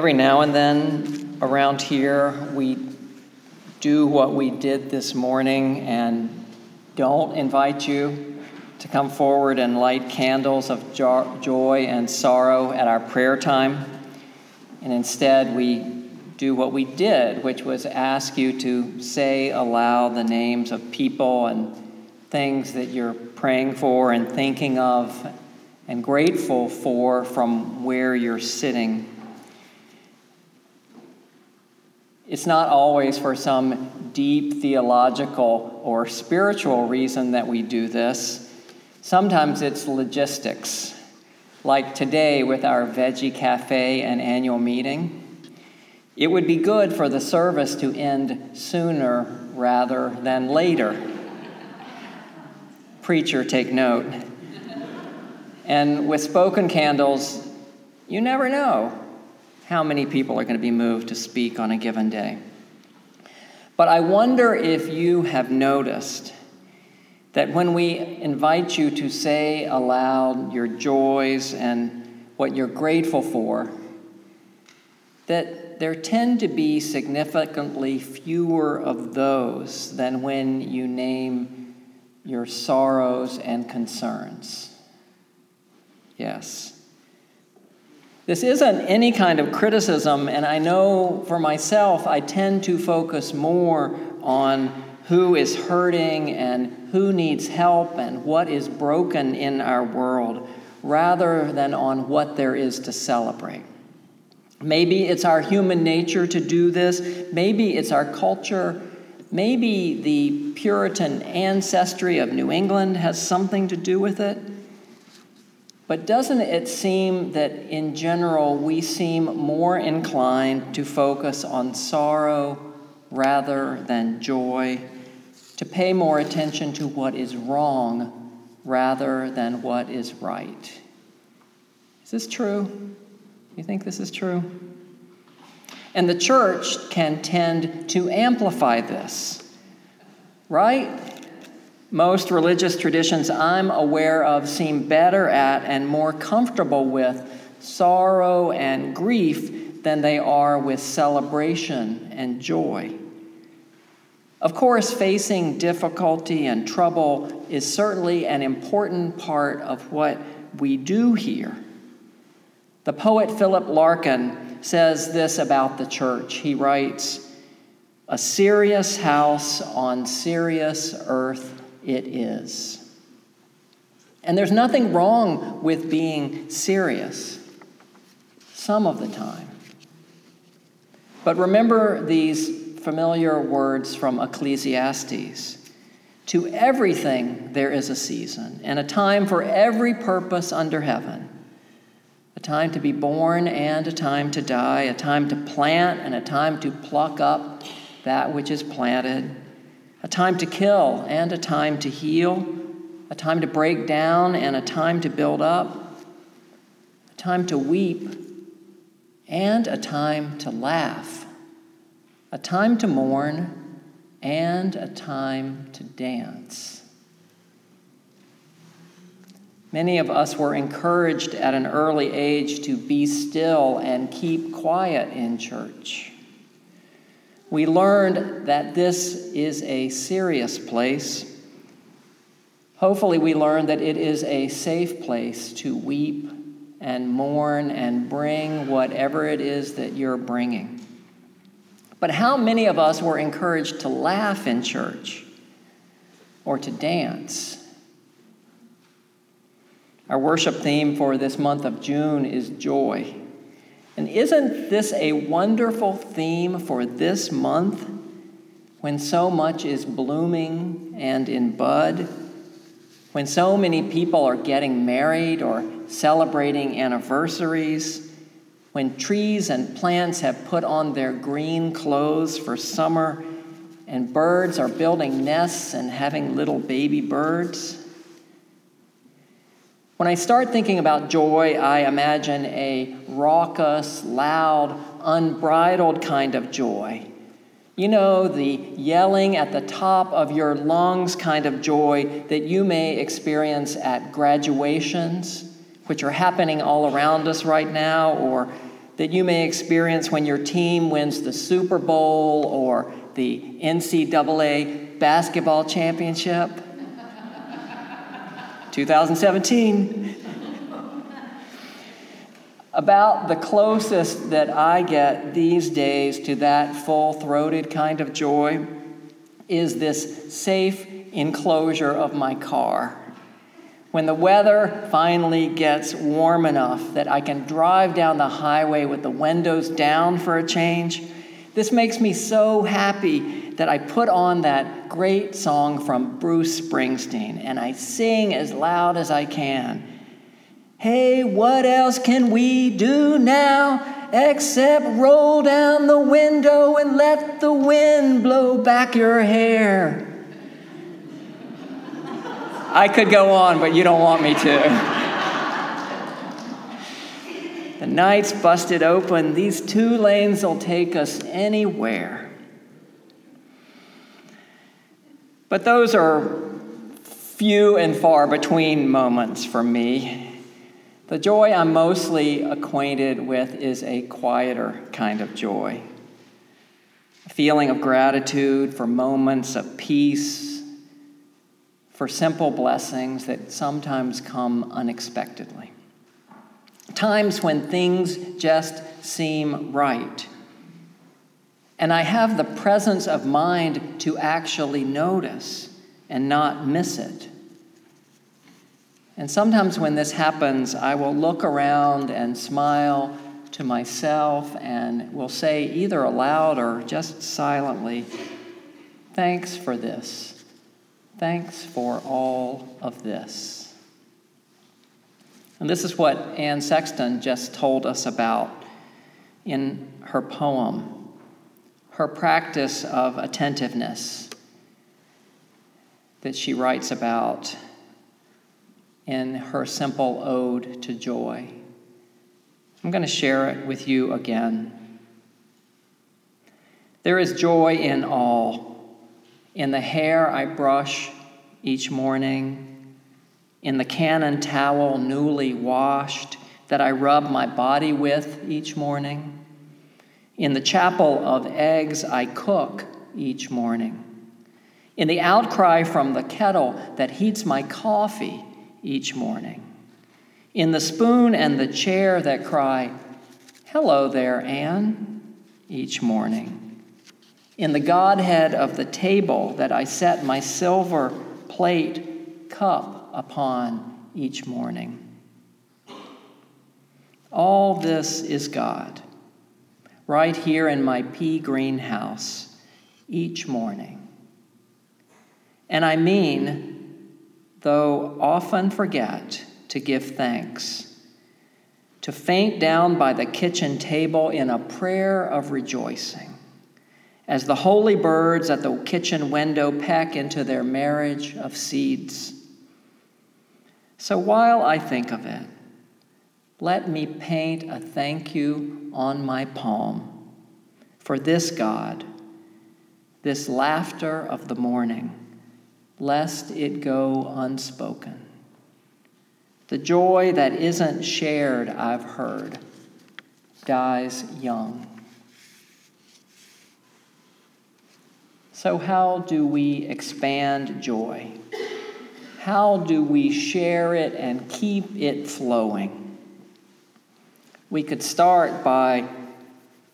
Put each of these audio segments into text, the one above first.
Every now and then around here, we do what we did this morning and don't invite you to come forward and light candles of joy and sorrow at our prayer time. And instead, we do what we did, which was ask you to say aloud the names of people and things that you're praying for and thinking of and grateful for from where you're sitting. It's not always for some deep theological or spiritual reason that we do this. Sometimes it's logistics, like today with our Veggie Cafe and annual meeting. It would be good for the service to end sooner rather than later. Preacher, take note. And with spoken candles, you never know how many people are going to be moved to speak on a given day. But I wonder if you have noticed that when we invite you to say aloud your joys and what you're grateful for, that there tend to be significantly fewer of those than when you name your sorrows and concerns. Yes. This isn't any kind of criticism, and I know for myself, I tend to focus more on who is hurting and who needs help and what is broken in our world rather than on what there is to celebrate. Maybe it's our human nature to do this, maybe it's our culture, maybe the Puritan ancestry of New England has something to do with it. But doesn't it seem that in general we seem more inclined to focus on sorrow rather than joy, to pay more attention to what is wrong rather than what is right? Is this true? You think this is true? And the church can tend to amplify this, right? Most religious traditions I'm aware of seem better at and more comfortable with sorrow and grief than they are with celebration and joy. Of course, facing difficulty and trouble is certainly an important part of what we do here. The poet Philip Larkin says this about the church. He writes, A serious house on serious earth it is. And there's nothing wrong with being serious some of the time. But remember these familiar words from Ecclesiastes. To everything there is a season, and a time for every purpose under heaven a time to be born and a time to die, a time to plant and a time to pluck up that which is planted a time to kill and a time to heal, a time to break down and a time to build up, a time to weep and a time to laugh, a time to mourn and a time to dance. Many of us were encouraged at an early age to be still and keep quiet in church we learned that this is a serious place. Hopefully, we learned that it is a safe place to weep and mourn and bring whatever it is that you're bringing. But how many of us were encouraged to laugh in church or to dance? Our worship theme for this month of June is joy. And isn't this a wonderful theme for this month when so much is blooming and in bud? When so many people are getting married or celebrating anniversaries? When trees and plants have put on their green clothes for summer and birds are building nests and having little baby birds? When I start thinking about joy, I imagine a raucous, loud, unbridled kind of joy. You know, the yelling at the top of your lungs kind of joy that you may experience at graduations, which are happening all around us right now, or that you may experience when your team wins the Super Bowl or the NCAA basketball championship. 2017. About the closest that I get these days to that full throated kind of joy is this safe enclosure of my car. When the weather finally gets warm enough that I can drive down the highway with the windows down for a change, this makes me so happy that I put on that great song from Bruce Springsteen and I sing as loud as I can. Hey, what else can we do now except roll down the window and let the wind blow back your hair? I could go on, but you don't want me to. the night's busted open. These two lanes will take us anywhere. But those are few and far between moments for me. The joy I'm mostly acquainted with is a quieter kind of joy. A feeling of gratitude for moments of peace, for simple blessings that sometimes come unexpectedly. Times when things just seem right. And I have the presence of mind to actually notice and not miss it. And sometimes when this happens, I will look around and smile to myself and will say, either aloud or just silently, Thanks for this. Thanks for all of this. And this is what Anne Sexton just told us about in her poem, her practice of attentiveness that she writes about in her simple ode to joy. I'm going to share it with you again. There is joy in all, in the hair I brush each morning, in the cannon towel newly washed that I rub my body with each morning, in the chapel of eggs I cook each morning, in the outcry from the kettle that heats my coffee each morning. In the spoon and the chair that cry, Hello there, Anne, each morning. In the Godhead of the table that I set my silver plate cup upon each morning. All this is God, right here in my pea greenhouse each morning. And I mean, though often forget to give thanks, to faint down by the kitchen table in a prayer of rejoicing, as the holy birds at the kitchen window peck into their marriage of seeds. So while I think of it, let me paint a thank you on my palm for this God, this laughter of the morning lest it go unspoken. The joy that isn't shared, I've heard, dies young. So, how do we expand joy? How do we share it and keep it flowing? We could start by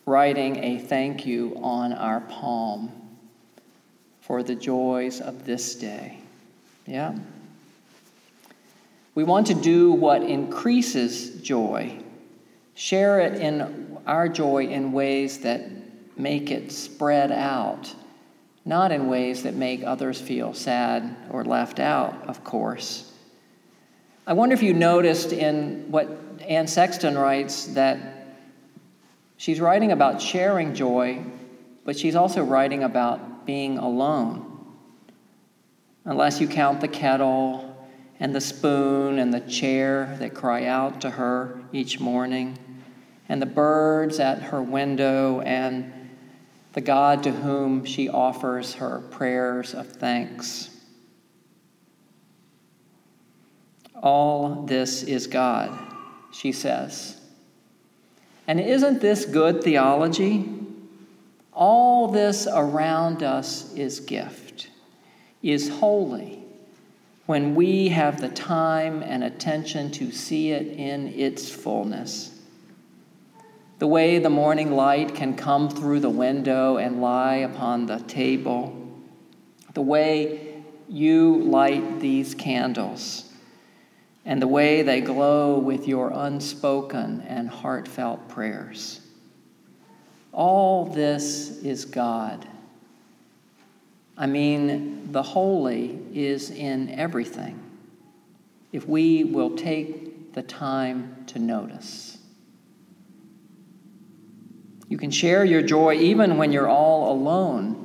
writing a thank you on our palm for the joys of this day. Yeah? We want to do what increases joy, share it in our joy in ways that make it spread out, not in ways that make others feel sad or left out, of course. I wonder if you noticed in what Anne Sexton writes that she's writing about sharing joy, but she's also writing about being alone. Unless you count the kettle and the spoon and the chair that cry out to her each morning, and the birds at her window, and the God to whom she offers her prayers of thanks. All this is God, she says. And isn't this good theology? All this around us is gift, is holy, when we have the time and attention to see it in its fullness. The way the morning light can come through the window and lie upon the table, the way you light these candles and the way they glow with your unspoken and heartfelt prayers. All this is God. I mean, the holy is in everything if we will take the time to notice. You can share your joy even when you're all alone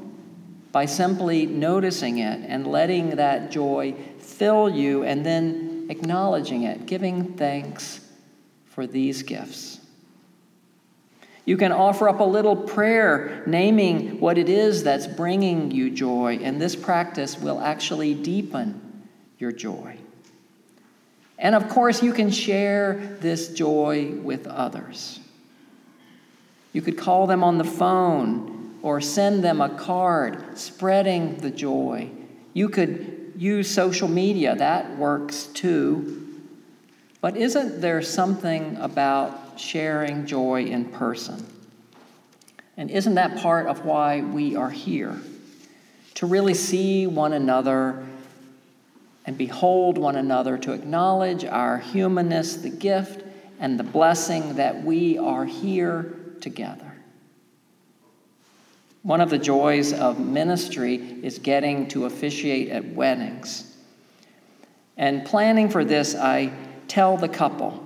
by simply noticing it and letting that joy fill you and then acknowledging it, giving thanks for these gifts. You can offer up a little prayer naming what it is that's bringing you joy, and this practice will actually deepen your joy. And of course, you can share this joy with others. You could call them on the phone or send them a card spreading the joy. You could use social media, that works too. But isn't there something about sharing joy in person? And isn't that part of why we are here? To really see one another and behold one another, to acknowledge our humanness, the gift, and the blessing that we are here together. One of the joys of ministry is getting to officiate at weddings. And planning for this, I tell the couple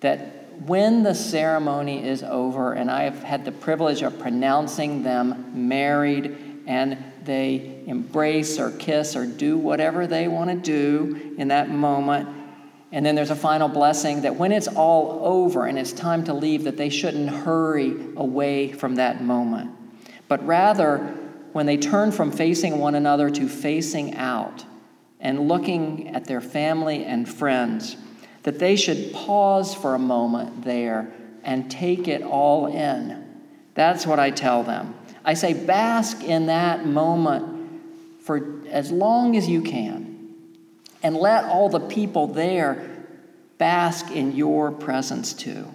that when the ceremony is over, and I have had the privilege of pronouncing them married, and they embrace or kiss or do whatever they want to do in that moment. And then there's a final blessing that when it's all over and it's time to leave, that they shouldn't hurry away from that moment but rather when they turn from facing one another to facing out and looking at their family and friends, that they should pause for a moment there and take it all in. That's what I tell them. I say, bask in that moment for as long as you can, and let all the people there bask in your presence too.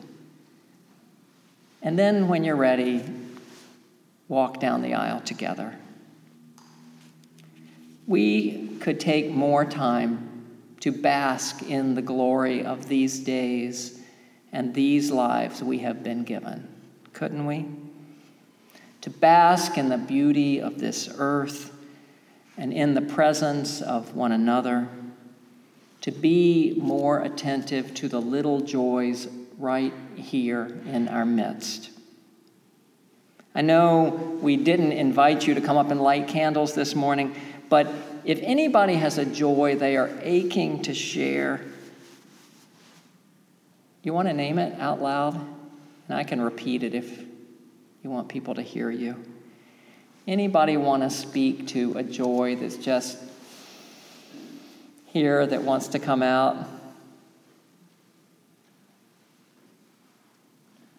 And then when you're ready, walk down the aisle together. We could take more time to bask in the glory of these days and these lives we have been given, couldn't we? To bask in the beauty of this earth and in the presence of one another, to be more attentive to the little joys right here in our midst. I know we didn't invite you to come up and light candles this morning, but if anybody has a joy they are aching to share, you want to name it out loud? And I can repeat it if you want people to hear you. Anybody want to speak to a joy that's just here that wants to come out?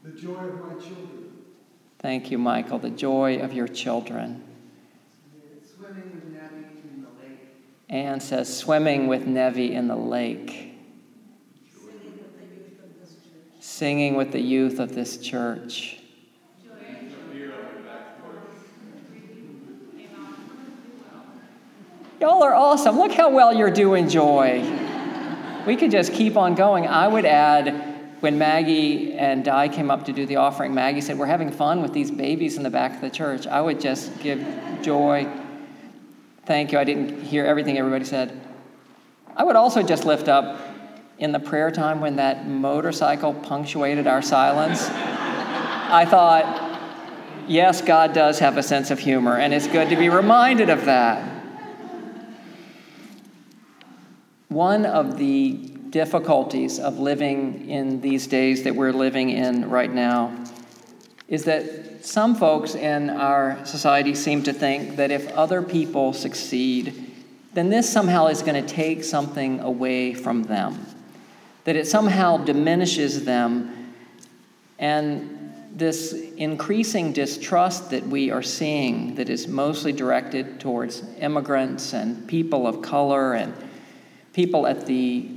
The joy of my children. Thank you, Michael. The joy of your children. Anne says, swimming with Nevi in the lake. Singing with the youth of this church. Y'all are awesome. Look how well you're doing, Joy. We could just keep on going. I would add when Maggie and Di came up to do the offering, Maggie said, We're having fun with these babies in the back of the church. I would just give joy. Thank you. I didn't hear everything everybody said. I would also just lift up in the prayer time when that motorcycle punctuated our silence. I thought, yes, God does have a sense of humor, and it's good to be reminded of that. One of the difficulties of living in these days that we're living in right now is that some folks in our society seem to think that if other people succeed, then this somehow is going to take something away from them. That it somehow diminishes them And this increasing distrust that we are seeing, that is mostly directed towards immigrants and people of color and people at the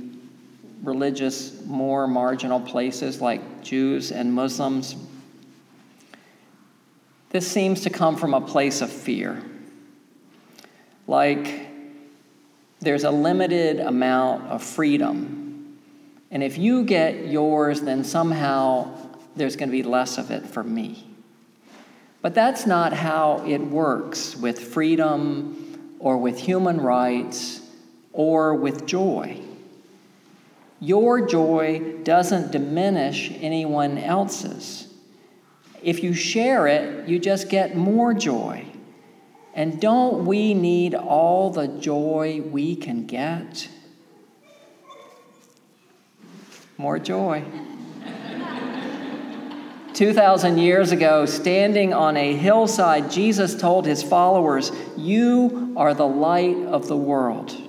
religious, more marginal places like Jews and Muslims, this seems to come from a place of fear. Like there's a limited amount of freedom. And if you get yours, then somehow there's going to be less of it for me. But that's not how it works with freedom or with human rights or with joy. Your joy doesn't diminish anyone else's. If you share it, you just get more joy. And don't we need all the joy we can get? More joy. 2,000 years ago, standing on a hillside, Jesus told his followers, You are the light of the world.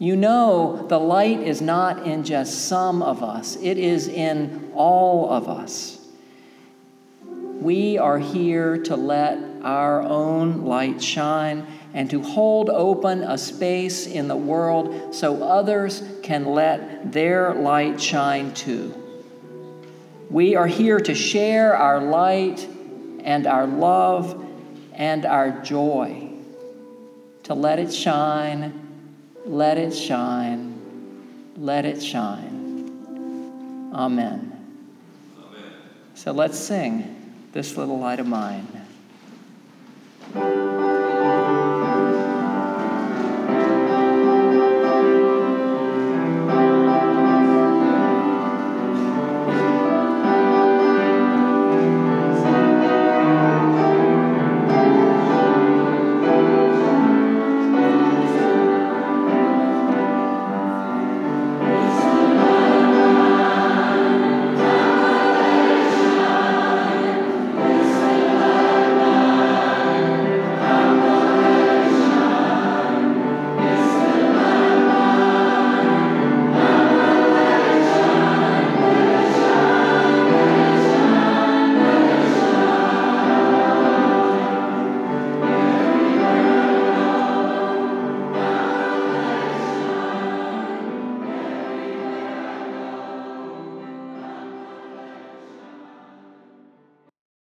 You know, the light is not in just some of us, it is in all of us. We are here to let our own light shine and to hold open a space in the world so others can let their light shine too. We are here to share our light and our love and our joy, to let it shine, let it shine. Let it shine. Amen. Amen. So let's sing this little light of mine.